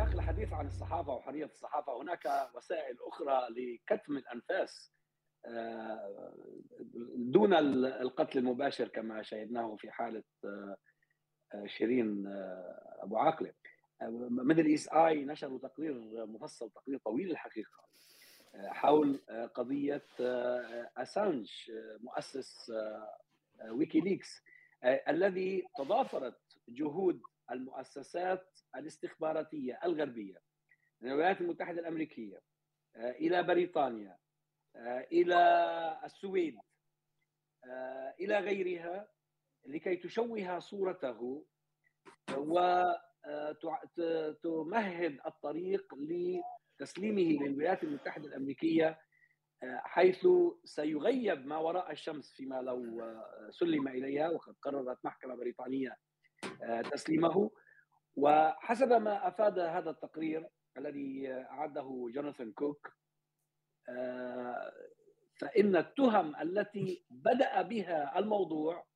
سياق الحديث عن الصحافه وحريه الصحافه هناك وسائل أخرى لكتم الأنفاس آه، دون القتل المباشر كما شاهدناه في حالة آه، شيرين أبو عاقلة. ميدل إيست آي نشروا تقرير مفصل تقرير طويل الحقيقة حول قضية أسانج مؤسس ويكيليكس الذي تضافرت جهود المؤسسات الاستخباراتية الغربية من الولايات المتحدة الأمريكية إلى بريطانيا إلى السويد إلى غيرها لكي تشوه صورته وتمهد الطريق لتسليمه للولايات المتحدة الأمريكية حيث سيغيب ما وراء الشمس فيما لو سلم إليها وقد قررت محكمة بريطانية تسليمه. وحسب ما أفاد هذا التقرير الذي أعده جوناثان كوك فإن التهم التي بدأ بها الموضوع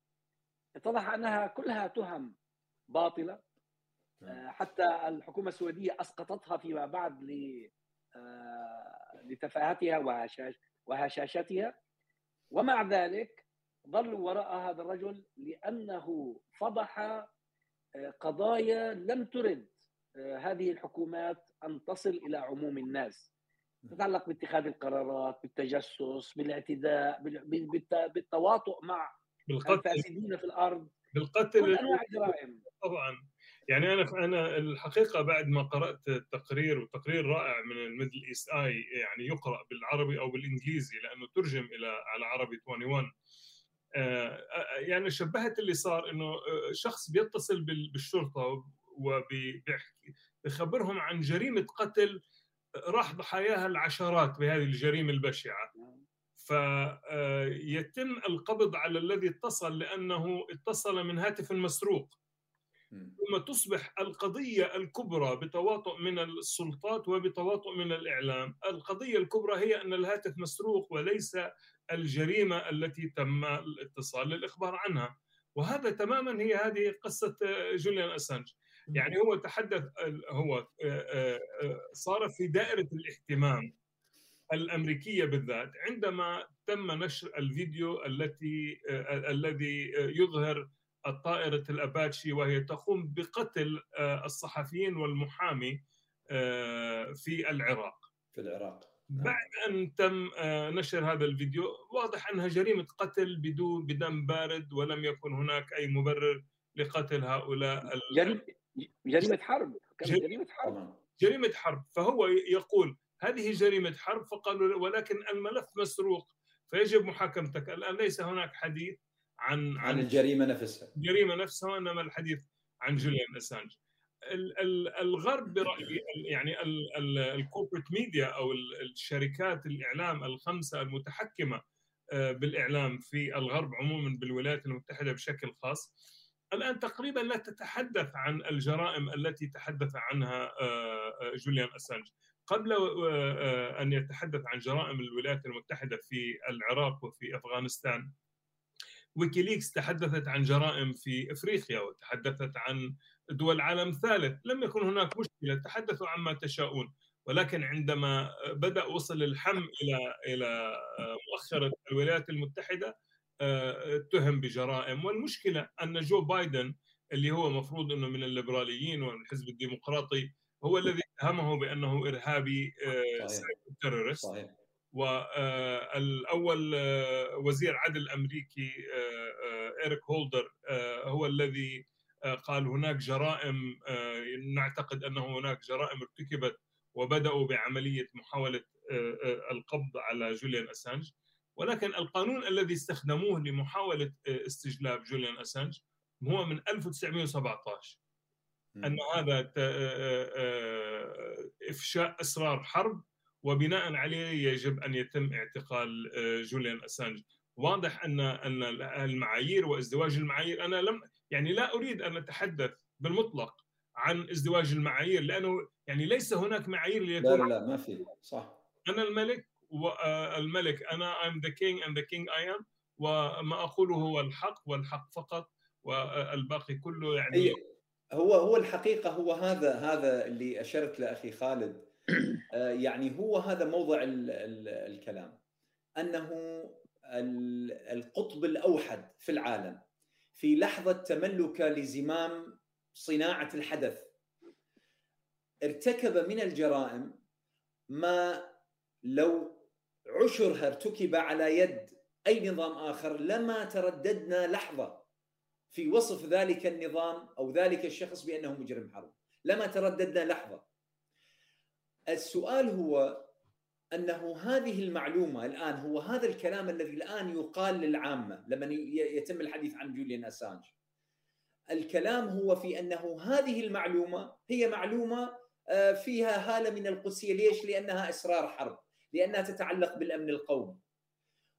اتضح أنها كلها تهم باطلة حتى الحكومة السويدية أسقطتها فيما بعد لتفاهتها وهشاشتها. ومع ذلك ظلوا وراء هذا الرجل لأنه فضح قضايا لم ترد هذه الحكومات أن تصل إلى عموم الناس. تتعلق باتخاذ القرارات بالتجسس بالاعتداء بالتواطؤ مع بالقتل. الفاسدين في الأرض. بالقتل. كل أنواع الجرائم. طبعا. يعني أنا أنا الحقيقة بعد ما قرأت التقرير وتقرير رائع من الميدل ايست اي يعني يقرأ بالعربي أو بالإنجليزي لأنه ترجم إلى على عربي 21 يعني شبهت اللي صار إنه شخص بيتصل بالشرطة وبيخبرهم عن جريمة قتل راح ضحاياها العشرات بهذه الجريمة البشعة. فيتم القبض على الذي اتصل لأنه اتصل من هاتف مسروق. ثم تصبح القضية الكبرى بتواطؤ من السلطات وبتواطؤ من الإعلام. القضية الكبرى هي أن الهاتف مسروق وليس الجريمة التي تم الاتصال للإخبار عنها. وهذا تماما هي هذه قصة جوليان أسانج. يعني هو تحدث هو صار في دائرة الاهتمام الأمريكية بالذات عندما تم نشر الفيديو التي الذي يظهر الطائرة الأباتشي وهي تقوم بقتل الصحفيين والمحامي في العراق. في العراق. بعد أن تم نشر هذا الفيديو واضح أنها جريمة قتل بدون بدم بارد ولم يكن هناك أي مبرر لقتل هؤلاء جريمة جريمة حرب. كانت جريمة حرب. جريمة حرب. فهو يقول هذه جريمة حرب فقالوا ولكن الملف مسروق فيجب محاكمتك. الآن ليس هناك حديث عن عن الجريمة نفسها. الجريمة نفسها انما الحديث عن جوليان أسانج. الغرب برأيي يعني ال corporate media أو الشركات الإعلام الخمسة المتحكمة بالإعلام في الغرب عموما بالولايات المتحدة بشكل خاص. الآن تقريبا لا تتحدث عن الجرائم التي تحدث عنها جوليان أسانج. قبل أن يتحدث عن جرائم الولايات المتحدة في العراق وفي أفغانستان ويكيليكس تحدثت عن جرائم في إفريقيا وتحدثت عن دول عالم ثالث. لم يكن هناك مشكلة تحدثوا عما تشاءون. ولكن عندما بدأ وصل الحمّ إلى إلى مؤخرة الولايات المتحدة اتهم بجرائم. والمشكلة أن جو بايدن اللي هو مفروض إنه من الليبراليين ومن الحزب الديمقراطي هو الذي اتهمه بأنه إرهابي terrorist. صحيح. والاول وزير عدل الامريكي إيريك هولدر هو الذي قال هناك جرائم نعتقد أنه هناك جرائم ارتكبت وبدأوا بعملية محاولة القبض على جوليان أسانج ولكن القانون الذي استخدموه لمحاولة استجلاب جوليان أسانج هو من 1917 أن هذا إفشاء اسرار حرب وبناء عليه يجب أن يتم اعتقال جوليان أسانج. واضح أن أن المعايير وازدواج المعايير أنا لم يعني لا أريد أن أتحدث بالمطلق عن ازدواج المعايير لأنه يعني ليس هناك معايير ليكون لا لا ما في صح. أنا الملك والملك أنا I'm the king and the king I am وما أقوله هو الحق والحق فقط والباقي كله يعني هو هو الحقيقة هو هذا هذا اللي أشرت له أخي خالد. آه، يعني هو هذا موضع ال ال الكلام. أنه القطب الأوحد في العالم في لحظة تملكه لزمام صناعة الحدث. ارتكب من الجرائم ما لو عشرها ارتكب على يد أي نظام آخر لما ترددنا لحظة في وصف ذلك النظام أو ذلك الشخص بأنه مجرم حرب. لما ترددنا لحظة السؤال هو أنه هذه المعلومة الآن هو هذا الكلام الذي الآن يقال للعامة لما يتم الحديث عن جوليان أسانج. الكلام هو في أنه هذه المعلومة هي معلومة آه، فيها هالة من القدسية. ليش؟ لأنها اسرار حرب لأنها تتعلق بالأمن القومي.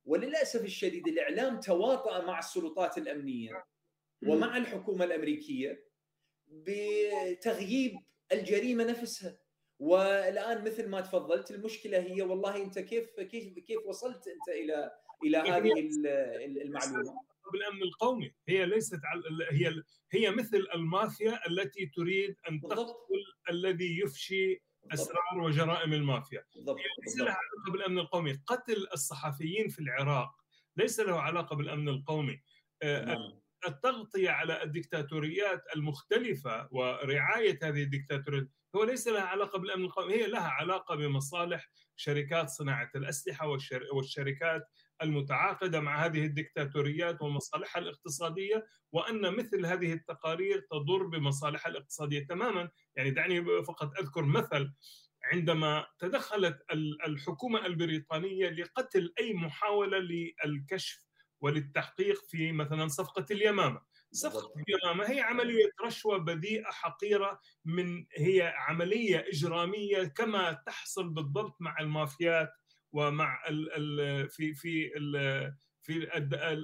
وللأسف الشديد الإعلام تواطأ مع السلطات الأمنية ومع الحكومة الأمريكية بتغييب الجريمة نفسها. والآن مثل ما تفضلت المشكلة هي والله أنت كيف كيف كيف وصلت أنت إلى إلى هذه المعلومة؟ بالامن القومي. هي ليست هي هي مثل المافيا التي تريد أن تقتل الذي يفشي أسرار وجرائم المافيا. بالضبط. ليس لها علاقة بالأمن القومي. قتل الصحفيين في العراق ليس له علاقة بالأمن القومي. آه، نعم. التغطيه على الدكتاتوريات المختلفة ورعاية هذه الدكتاتوريات هو ليس لها علاقة بالأمن القومي هي لها علاقة بمصالح شركات صناعة الأسلحة والشركات المتعاقدة مع هذه الدكتاتوريات ومصالحها الاقتصادية وأن مثل هذه التقارير تضر بمصالحها الاقتصادية تماما. يعني دعني فقط أذكر مثل عندما تدخلت الحكومة البريطانية لقتل أي محاولة للكشف وللتحقيق في مثلا صفقة اليمامة. صفقة اليمامة هي عملية رشوة بذيئة حقيرة من هي عملية إجرامية كما تحصل بالضبط مع المافيات ومع ال ال في في ال في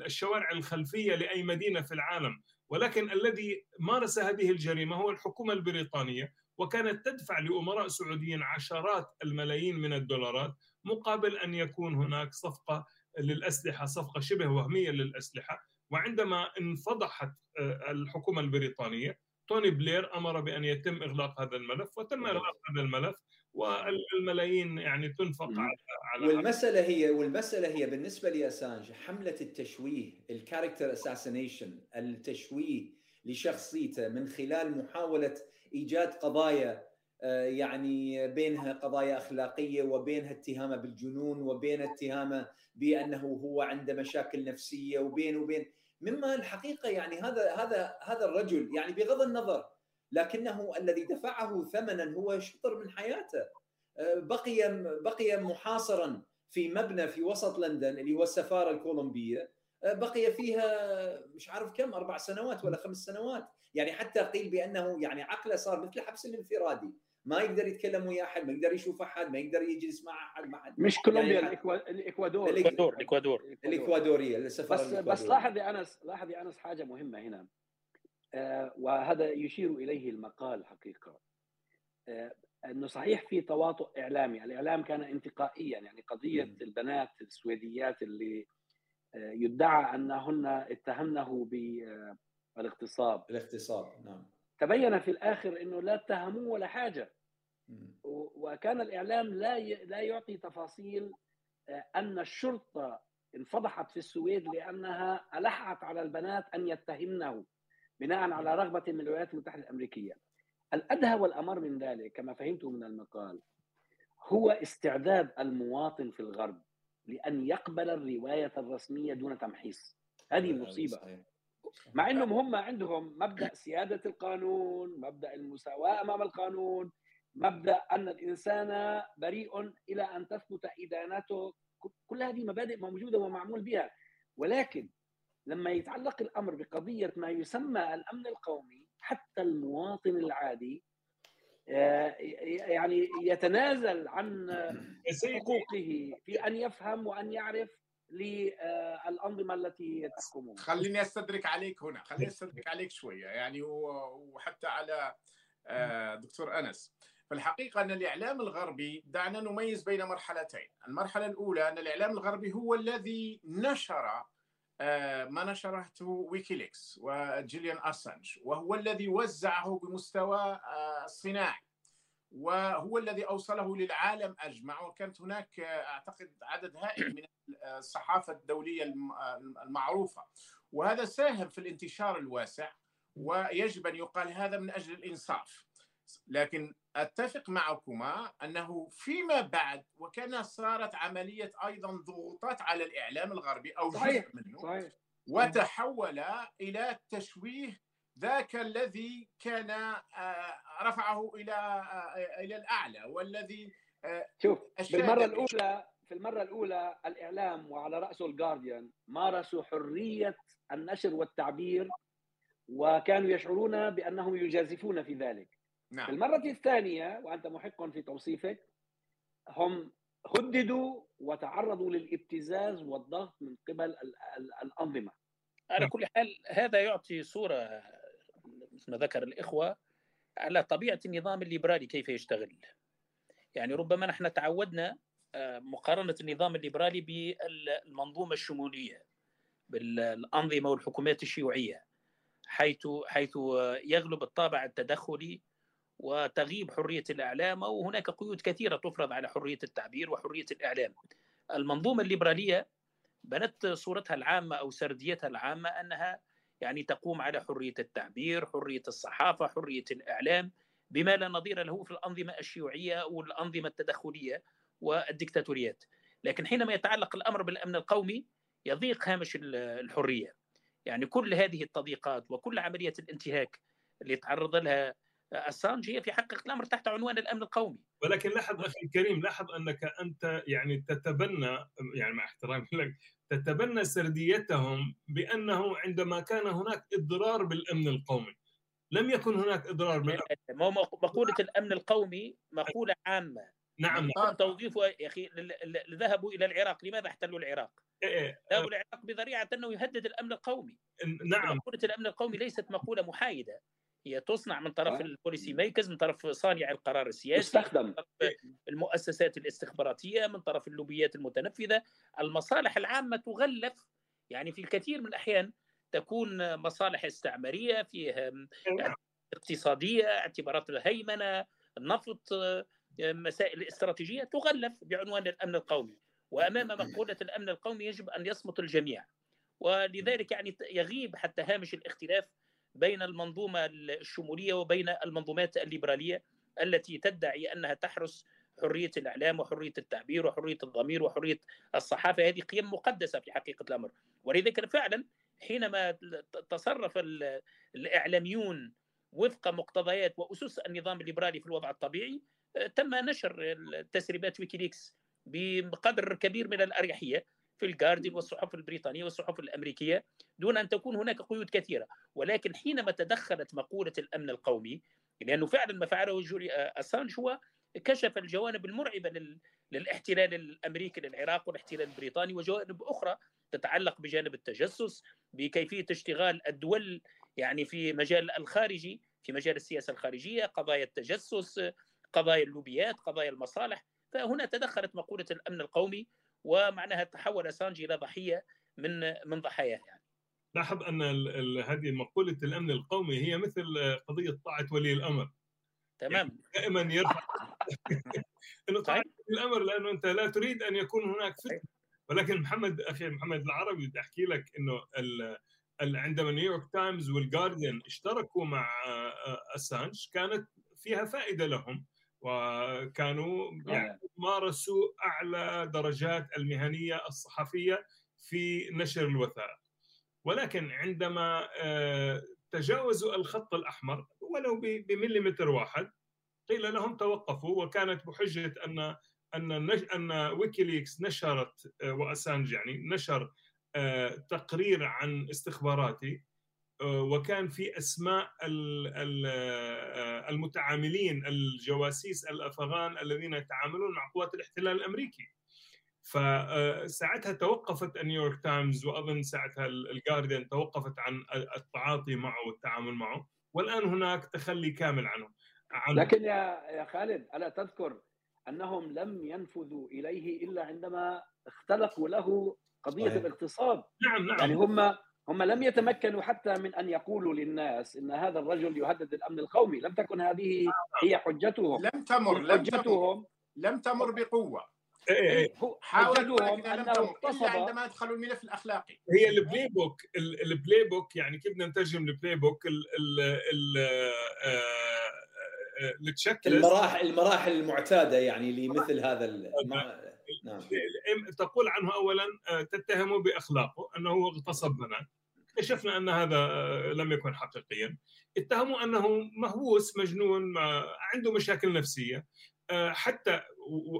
الشوارع الخلفية لأي مدينة في العالم. ولكن الذي مارس هذه الجريمة هو الحكومة البريطانية وكانت تدفع لأمراء سعوديين عشرات الملايين من الدولارات مقابل أن يكون هناك صفقة للأسلحة صفقة شبه وهمية للأسلحة. وعندما انفضحت آه، الحكومة البريطانية توني بلير أمر بأن يتم إغلاق هذا الملف وتم إغلاق هذا الملف. والملايين يعني تنفق على على والمسألة هي والمسألة هي بالنسبة لأسانج حملة التشويه ال character assassination التشويه لشخصيته من خلال محاولة إيجاد قضايا يعني بينها قضايا أخلاقية وبينها اتهامه بالجنون وبين اتهامه بأنه هو عنده مشاكل نفسية وبين وبين. مما الحقيقة يعني هذا هذا هذا الرجل يعني بغض النظر لكنه الذي دفعه ثمنا هو شطر من حياته. آه، بقي بقي محاصرا في مبنى في وسط لندن اللي هو السفارة الكولومبية. آه، بقي فيها مش عارف كم أربع سنوات ولا خمس سنوات. يعني حتى قيل بأنه يعني عقله صار مثل حبس الانفرادي. ما يقدر يتكلم ويا أحد ما يقدر يشوف أحد ما يقدر يجلس مع أحد ما حد. مش كولومبيا يعني الإكوادور. الإكوادور. الإكوادور الإكوادورية السفارة بس بس لاحظ يا أنس لاحظ يا أنس حاجة مهمة هنا. آه وهذا يشير إليه المقال حقيقة. آه أنه صحيح في تواطؤ إعلامي، الإعلام كان انتقائيا يعني قضية م. البنات السويديات اللي آه يدعى أنهن اتهمنه بالاغتصاب الاغتصاب نعم. تبين في الآخر إنه لا اتهموه ولا حاجة وكان الإعلام لا لا يعطي تفاصيل آه، أن الشرطة انفضحت في السويد لأنها الحت على البنات أن يتهمنه بناء على رغبة من الولايات المتحدة الأمريكية. الأدهى والأمر من ذلك كما فهمت من المقال هو استعداد المواطن في الغرب لأن يقبل الرواية الرسمية دون تمحيص. هذه مصيبة. مع إنهم هم عندهم مبدأ سيادة القانون مبدأ المساواة أمام القانون مبدأ أن الإنسان بريء إلى أن تثبت ادانته كل هذه مبادئ موجودة ومعمول بها. ولكن لما يتعلق الأمر بقضية ما يسمى الأمن القومي حتى المواطن العادي آه، يعني يتنازل عن حقوقه في أن يفهم وأن يعرف للأنظمة التي تحكمهم. خليني أستدرك عليك هنا خليني أستدرك عليك شوية يعني وحتى على آه، دكتور أنس. في الحقيقة أن الإعلام الغربي دعنا نميز بين مرحلتين. المرحلة الأولى أن الإعلام الغربي هو الذي نشر ما نشرته ويكيليكس وجيليان أسانج وهو الذي وزعه بمستوى الصناعي وهو الذي أوصله للعالم أجمع. وكانت هناك أعتقد عدد هائل من الصحافة الدولية المعروفة. وهذا ساهم في الانتشار الواسع ويجب أن يقال هذا من أجل الإنصاف. لكن أتفق معكما أنه فيما بعد وكان صارت عملية أيضا ضغوطات على الإعلام الغربي أو جزء منه صحيح. وتحول إلى تشويه ذاك الذي كان آه، رفعه إلى آه، إلى الأعلى والذي آه، شوف بالمرة الأولى في المرة الأولى الإعلام وعلى راسه الجارديان مارسوا حرية النشر والتعبير وكانوا يشعرون بأنهم يجازفون في ذلك. نعم. في المرة الثانية وأنت محق في توصيفك هم هددوا وتعرضوا للابتزاز والضغط من قبل الأنظمة. على كل حال هذا يعطي صورة مثل ما ذكر الإخوة على طبيعة النظام الليبرالي كيف يشتغل. يعني ربما نحن تعودنا آه، مقارنة النظام الليبرالي بالمنظومة الشمولية بالأنظمة والحكومات الشيوعية حيث حيث يغلب الطابع التدخلي وتغيب حرية الإعلام وهناك قيود كثيرة تفرض على حرية التعبير وحرية الإعلام. المنظومة الليبرالية بنت صورتها العامة أو سرديتها العامة أنها يعني تقوم على حرية التعبير، حرية الصحافة، حرية الإعلام بما لا نظير له في الأنظمة الشيوعية والانظمه التدخلية والدكتاتوريات. لكن حينما يتعلق الأمر بالأمن القومي يضيق هامش الحرية. يعني كل هذه التضييقات وكل عملية الانتهاك اللي تعرض لها اسانج هي في حقيقة الأمر تحت عنوان الأمن القومي ولكن لاحظ أخي الكريم لاحظ أنك أنت يعني تتبنى يعني مع احترامي لك تتبنى سرديتهم بأنه عندما كان هناك إضرار بالأمن القومي. لم يكن هناك إضرار بالأمن. مقولة الأمن القومي مقولة عامة. نعم. توظيفه يا أخي ذهبوا إلى العراق. لماذا احتلوا العراق؟ إيه، إيه، ذهبوا العراق بذريعة أنه يهدد الأمن القومي. نعم. مقولة الأمن القومي ليست مقولة محايدة. تصنع من طرف آه. ال policy makers من طرف صانع القرار السياسي تستخدم. من طرف المؤسسات الاستخباراتية من طرف اللوبيات المتنفذة. المصالح العامة تغلف. يعني في الكثير من الأحيان تكون مصالح استعمارية فيها اقتصادية اعتبارات الهيمنة النفط مسائل استراتيجية تغلف بعنوان الأمن القومي. وأمام مقولة الأمن القومي يجب أن يصمت الجميع. ولذلك يعني يغيب حتى هامش الاختلاف بين المنظومة الشمولية وبين المنظومات الليبرالية التي تدعي أنها تحرس حرية الإعلام وحرية التعبير وحرية الضمير وحرية الصحافة. هذه قيم مقدسة في حقيقة الأمر. ولذلك فعلا حينما تصرف الإعلاميون وفق مقتضيات وأسس النظام الليبرالي في الوضع الطبيعي تم نشر تسريبات ويكيليكس بقدر كبير من الأريحية. في الجارديان والصحف البريطانية والصحف الأمريكية دون أن تكون هناك قيود كثيرة. ولكن حينما تدخلت مقولة الأمن القومي لأنه فعلا ما فعله جولي أسانج هو كشف الجوانب المرعبة للاحتلال الأمريكي للعراق والاحتلال البريطاني وجوانب أخرى تتعلق بجانب التجسس بكيفية اشتغال الدول يعني في مجال الخارجي في مجال السياسة الخارجية قضايا التجسس قضايا اللوبيات قضايا المصالح. فهنا تدخلت مقولة الأمن القومي ومعناها تحول أسانج إلى ضحية من من ضحاياه يعني. لاحظ أن هذه مقولة الأمن القومي هي مثل قضية طاعة ولي الأمر. تمام. يعني دائما يرفع إنه طاعة ولي الأمر لأنه أنت لا تريد أن يكون هناك فتنة. ولكن محمد أخي محمد العربي بدي أحكي لك إنه عندما نيويورك تايمز والجارديان اشتركوا مع أسانج كانت فيها فائدة لهم. وكانوا يعني مارسوا أعلى درجات المهنية الصحفية في نشر الوثائق. ولكن عندما آه، تجاوزوا الخط الأحمر ولو بمليمتر واحد قيل لهم توقفوا وكانت بحجة ان أن أن ويكيليكس نشرت آه، وأسانج يعني نشر آه، تقرير عن استخباراتي. وكان في أسماء المتعاملين الجواسيس الأفغان الذين يتعاملون مع قوات الاحتلال الأمريكي. فساعتها توقفت نيويورك تايمز وأظن ساعتها الجارديان توقفت عن التعاطي معه والتعامل معه. والآن هناك تخلي كامل عنه عن لكن يا يا خالد ألا تذكر أنهم لم ينفذوا إليه إلا عندما اختلقوا له قضية صحيح. الاقتصاد نعم نعم. يعني هم هم لم يتمكنوا حتى من أن يقولوا للناس إن هذا الرجل يهدد الأمن القومي، لم تكن هذه هي حجتهم. لم تمر لم تمر. لم تمر بقوة. إيه، إيه، إيه. حاولوا انه اغتصب عندما ادخلوا الملف الأخلاقي. هي ال playbook ال playbook يعني كيف بدنا نترجم ال playbook التشيك المراحل المراحل المعتادة يعني لمثل هذا نعم. تقول عنه اولا آه، تتهمه بأخلاقه أنه اغتصب بنات اكتشفنا أن هذا آه، لم يكن حقيقيا. اتهموا أنه مهووس مجنون عنده مشاكل نفسية. آه، حتى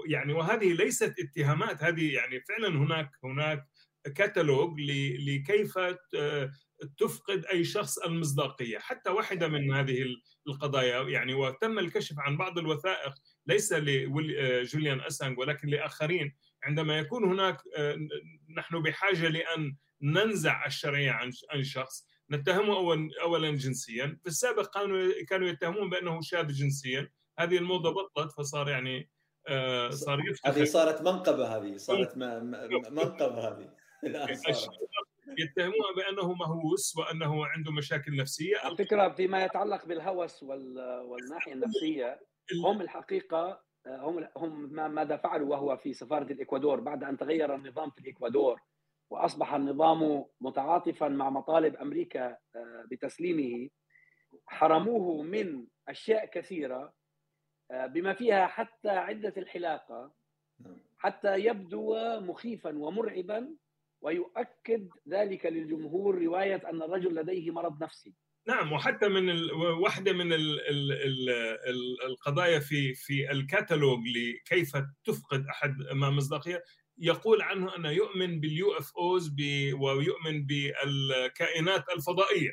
يعني وهذه ليست اتهامات هذه يعني فعلا هناك هناك كتالوج لكيف تفقد أي شخص المصداقية. حتى واحدة من هذه القضايا يعني وتم الكشف عن بعض الوثائق ليس لجوليان أسانج ولكن لآخرين. عندما يكون هناك نحن بحاجة لأن ننزع الشرعية عن عن شخص نتهمه اولا اولا جنسيا في السابق كانوا كانوا يتهمون بأنه شاذ جنسيا. هذه الموضة بطلت فصار يعني صار هذه صارت منقبة هذه صارت منقبة هذه. يتهموه بأنه مهووس وأنه عنده مشاكل نفسية. على فكرة فيما يتعلق بالهوس والناحية النفسية هم الحقيقة هم هم ماذا فعلوا وهو في سفارة الإكوادور. بعد أن تغير النظام في الإكوادور وأصبح النظام متعاطفا مع مطالب أمريكا آه، بتسليمه حرموه من أشياء كثيرة آه، بما فيها حتى عدة الحلاقة نعم. حتى يبدو مخيفا ومرعبا ويؤكد ذلك للجمهور رواية أن الرجل لديه مرض نفسي. نعم وحتى من ال... واحدة من ال... ال... ال... القضايا في في الكتالوج لكيف تفقد أحد ما مصداقية يقول عنه أنه يؤمن باليو إف أوز ب... ويؤمن بالكائنات الفضائية.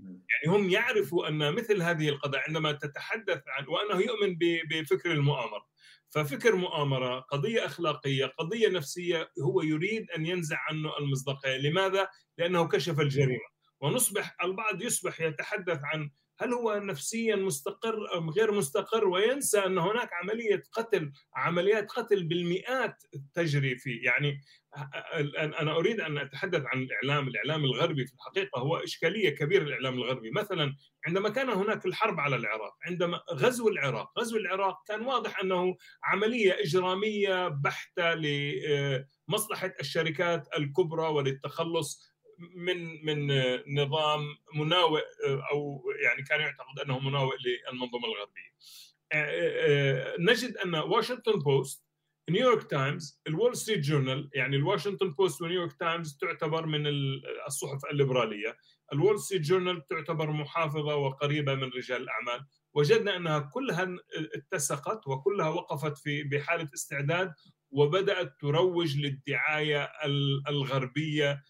يعني هم يعرفوا أن مثل هذه القضايا عندما تتحدث عن وأنه يؤمن. بفكر المؤامرة. ففكر مؤامرة قضية أخلاقية قضية نفسية هو يريد أن ينزع عنه المصداقية. لماذا؟ لأنه كشف الجريمة. ونصبح البعض يصبح يتحدث عن هل هو نفسيا مستقر أم غير مستقر وينسى أن هناك عملية قتل عمليات قتل بالمئات تجري فيه يعني أنا اريد ان اتحدث عن الاعلام، الاعلام الغربي في الحقيقة هو اشكاليه كبيره الاعلام الغربي، مثلا عندما كان هناك الحرب على العراق، عندما غزو العراق، غزو العراق كان واضح انه عمليه اجراميه بحته لمصلحه الشركات الكبرى وللتخلص من من نظام مناوئ أو يعني كان يعتقد أنه مناوئ للمنظومة الغربية. نجد أن واشنطن بوست نيويورك تايمز الول ستريت جورنال يعني الواشنطن بوست ونيويورك تايمز تعتبر من الصحف الليبرالية الول ستريت جورنال تعتبر محافظة وقريبة من رجال الأعمال وجدنا أنها كلها اتسقت وكلها وقفت في بحالة استعداد وبدأت تروج للدعاية الغربية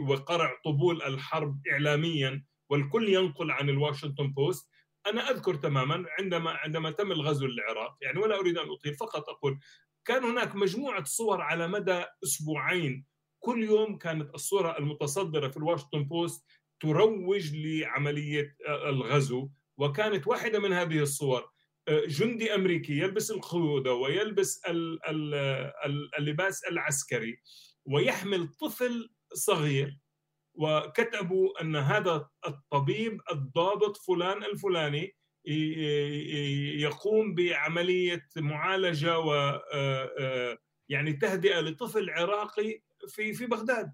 وقرع طبول الحرب اعلاميا والكل ينقل عن الواشنطن بوست. أنا أذكر تماما عندما عندما تم الغزو للعراق يعني ولا أريد أن أطيل فقط أقول كان هناك مجموعة صور على مدى أسبوعين. كل يوم كانت الصورة المتصدرة في الواشنطن بوست تروج لعملية الغزو. وكانت واحدة من هذه الصور جندي أمريكي يلبس الخوذه ويلبس اللباس العسكري ويحمل طفل صغير وكتبوا أن هذا الطبيب الضابط فلان الفلاني يقوم بعملية معالجة و يعني تهدئة لطفل عراقي في في بغداد.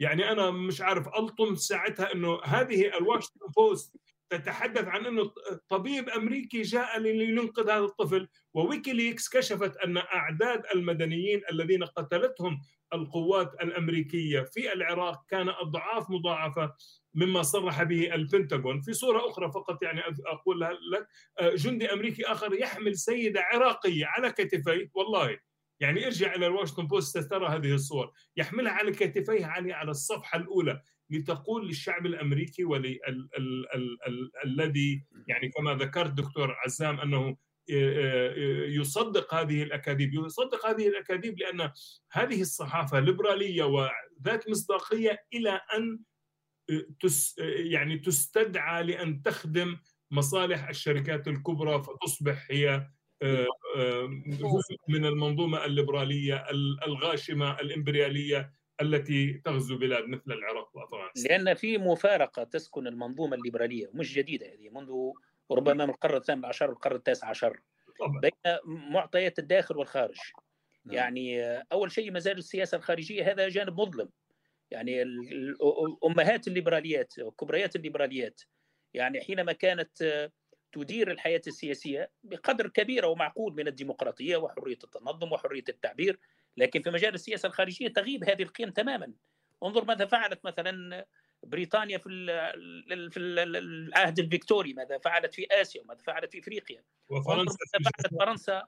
يعني أنا مش عارف ألطم ساعتها إنه هذه الواشنطن بوست. تتحدث عن إنه طبيب أمريكي جاء لينقذ هذا الطفل وويكيليكس كشفت أن أعداد المدنيين الذين قتلتهم القوات الأمريكية في العراق كان أضعاف مضاعفة مما صرح به البنتاغون. في صورة أخرى فقط يعني أقول لك جندي أمريكي آخر يحمل سيدة عراقية على كتفيه والله يعني ارجع إلى الواشنطن بوست سترى هذه الصور يحملها على كتفيه على الصفحة الأولى. لتقول للشعب الأمريكي والذي يعني كما ذكرت دكتور عزام أنه يصدق هذه الأكاذيب يصدق هذه الأكاذيب لأن هذه الصحافة ليبرالية وذات مصداقية إلى أن تس يعني تستدعى لأن تخدم مصالح الشركات الكبرى فتصبح هي من المنظومة الليبرالية الغاشمة الإمبريالية. التي تغزو بلاد مثل العراق وأفغانستان لأن في مفارقة تسكن المنظومة الليبرالية مش جديدة هذه منذ ربما من القرن الثامن عشر والقرن التاسع عشر طبعا. بين معطيات الداخل والخارج نعم. يعني أول شيء ما زال السياسة الخارجية هذا جانب مظلم يعني الامهات الليبراليات وكبريات الليبراليات يعني حينما كانت تدير الحياة السياسية بقدر كبير ومعقول من الديمقراطية وحرية التنظم وحرية التعبير لكن في مجال السياسة الخارجية تغيب هذه القيم تماما. انظر ماذا فعلت مثلا بريطانيا في في العهد الفيكتوري ماذا فعلت في آسيا وماذا فعلت في إفريقيا. وفرنسا ماذا فعلت فرنسا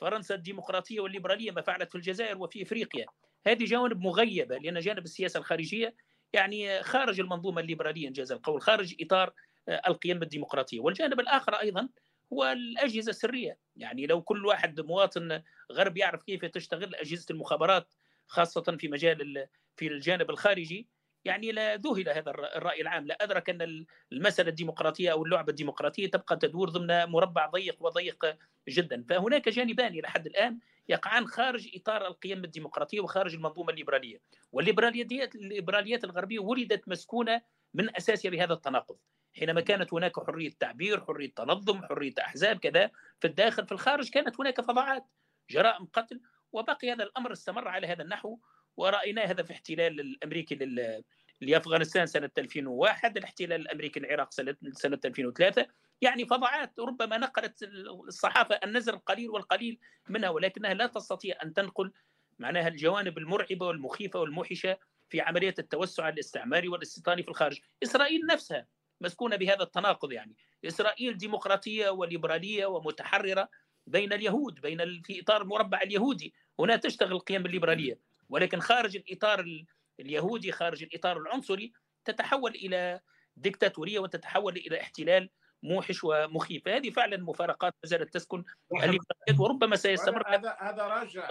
فرنسا الديمقراطية والليبرالية ما فعلت في الجزائر وفي إفريقيا. هذه جوانب مغيبة لأن جانب السياسة الخارجية يعني خارج المنظومة الليبرالية انجاز القول خارج إطار القيم الديمقراطية. والجانب الآخر أيضا هو الأجهزة السرية. يعني لو كل واحد مواطن غربي يعرف كيف تشتغل أجهزة المخابرات خاصة في مجال في الجانب الخارجي يعني لا ذهل هذا الرأي العام. لا أدرك أن المسألة الديمقراطية أو اللعبة الديمقراطية تبقى تدور ضمن مربع ضيق وضيق جدا. فهناك جانبان إلى حد الآن يقعان خارج إطار القيم الديمقراطية وخارج المنظومة الليبرالية. والليبراليات الليبراليات الغربية ولدت مسكونة من أساسها بهذا التناقض. حينما كانت هناك حرية تعبير حرية تنظم حرية أحزاب كذا في الداخل في الخارج كانت هناك فظاعات جرائم قتل وبقي هذا الأمر استمر على هذا النحو وراينا هذا في احتلال الأمريكي لل لأفغانستان سنة 2001 الاحتلال الأمريكي العراق سنة سنة 2003 يعني فظاعات ربما نقلت الصحافة النزر القليل والقليل منها ولكنها لا تستطيع أن تنقل معناها الجوانب المرعبة والمخيفة والموحشة في عملية التوسع الاستعماري والاستيطاني في الخارج. إسرائيل نفسها مسكونة بهذا التناقض يعني. إسرائيل ديمقراطية وليبرالية ومتحررة بين اليهود بين في إطار المربع اليهودي. هنا تشتغل القيم الليبرالية. ولكن خارج الإطار اليهودي خارج الإطار العنصري تتحول إلى ديكتاتورية وتتحول إلى احتلال موحش ومخيف. هذه فعلا مفارقات ما زالت تسكن وربما سيستمر. هذا هذا راجع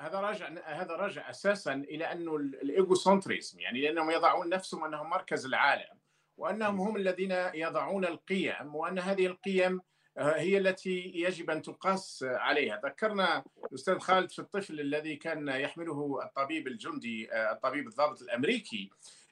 هذا راجع هذا راجع أساسا إلى أنه ال egocentrism يعني لأنهم يضعون نفسهم أنهم مركز العالم. وأنهم هم الذين يضعون القيم وأن هذه القيم آه، هي التي يجب أن تقاس عليها. ذكرنا الاستاذ خالد في الطفل الذي كان يحمله الطبيب الجندي آه، الطبيب الضابط الأمريكي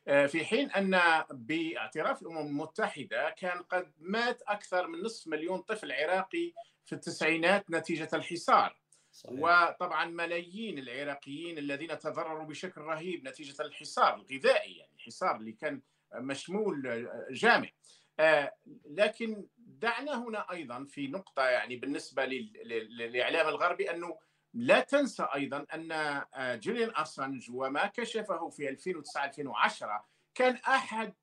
آه، في حين أن باعتراف الأمم المتحدة كان قد مات أكثر من نصف مليون طفل عراقي في التسعينات نتيجة الحصار. صحيح. وطبعا ملايين العراقيين الذين تضرروا بشكل رهيب نتيجة الحصار الغذائي يعني الحصار اللي كان مشمول جامع آه، لكن دعنا هنا أيضا في نقطة يعني بالنسبة للإعلام الغربي أنه لا تنسى أيضا أن آه، جوليان اسانج وما كشفه في 2009 2010 كان أحد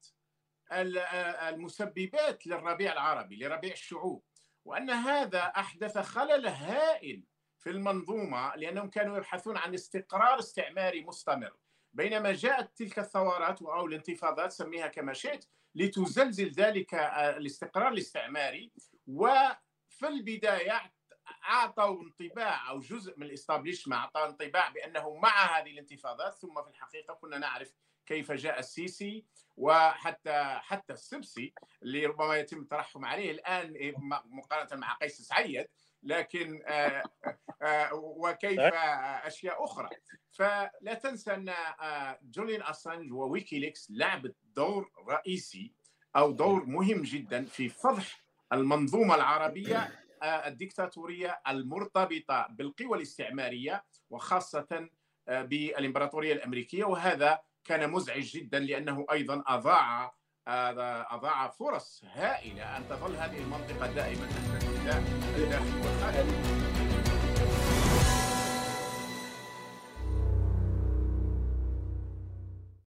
آه، المسببات للربيع العربي لربيع الشعوب. وأن هذا أحدث خلل هائل في المنظومة لأنهم كانوا يبحثون عن استقرار استعماري مستمر. بينما جاءت تلك الثورات أو الانتفاضات سميها كما شئت لتزلزل ذلك آه، الاستقرار الاستعماري. وفي البداية أعطوا انطباع أو جزء من ال establishment أعطى انطباع بأنه مع هذه الانتفاضات ثم في الحقيقة كنا نعرف كيف جاء السيسي وحتى حتى السبسي اللي ربما يتم الترحم عليه الآن إيه، مقارنة مع قيس سعيد. لكن آه، آه، وكيف أشياء أخرى. فلا تنسى أن آه، جوليان أسانج وويكيليكس لعبت دور رئيسي أو دور مهم جدا في فضح المنظومة العربية الديكتاتورية المرتبطة بالقوى الاستعمارية وخاصة بالإمبراطورية الأمريكية. وهذا كان مزعج جدا لأنه أيضا أضاع أضاع فرص هائلة أن تظل هذه المنطقة دائما تحت الداخل والخارج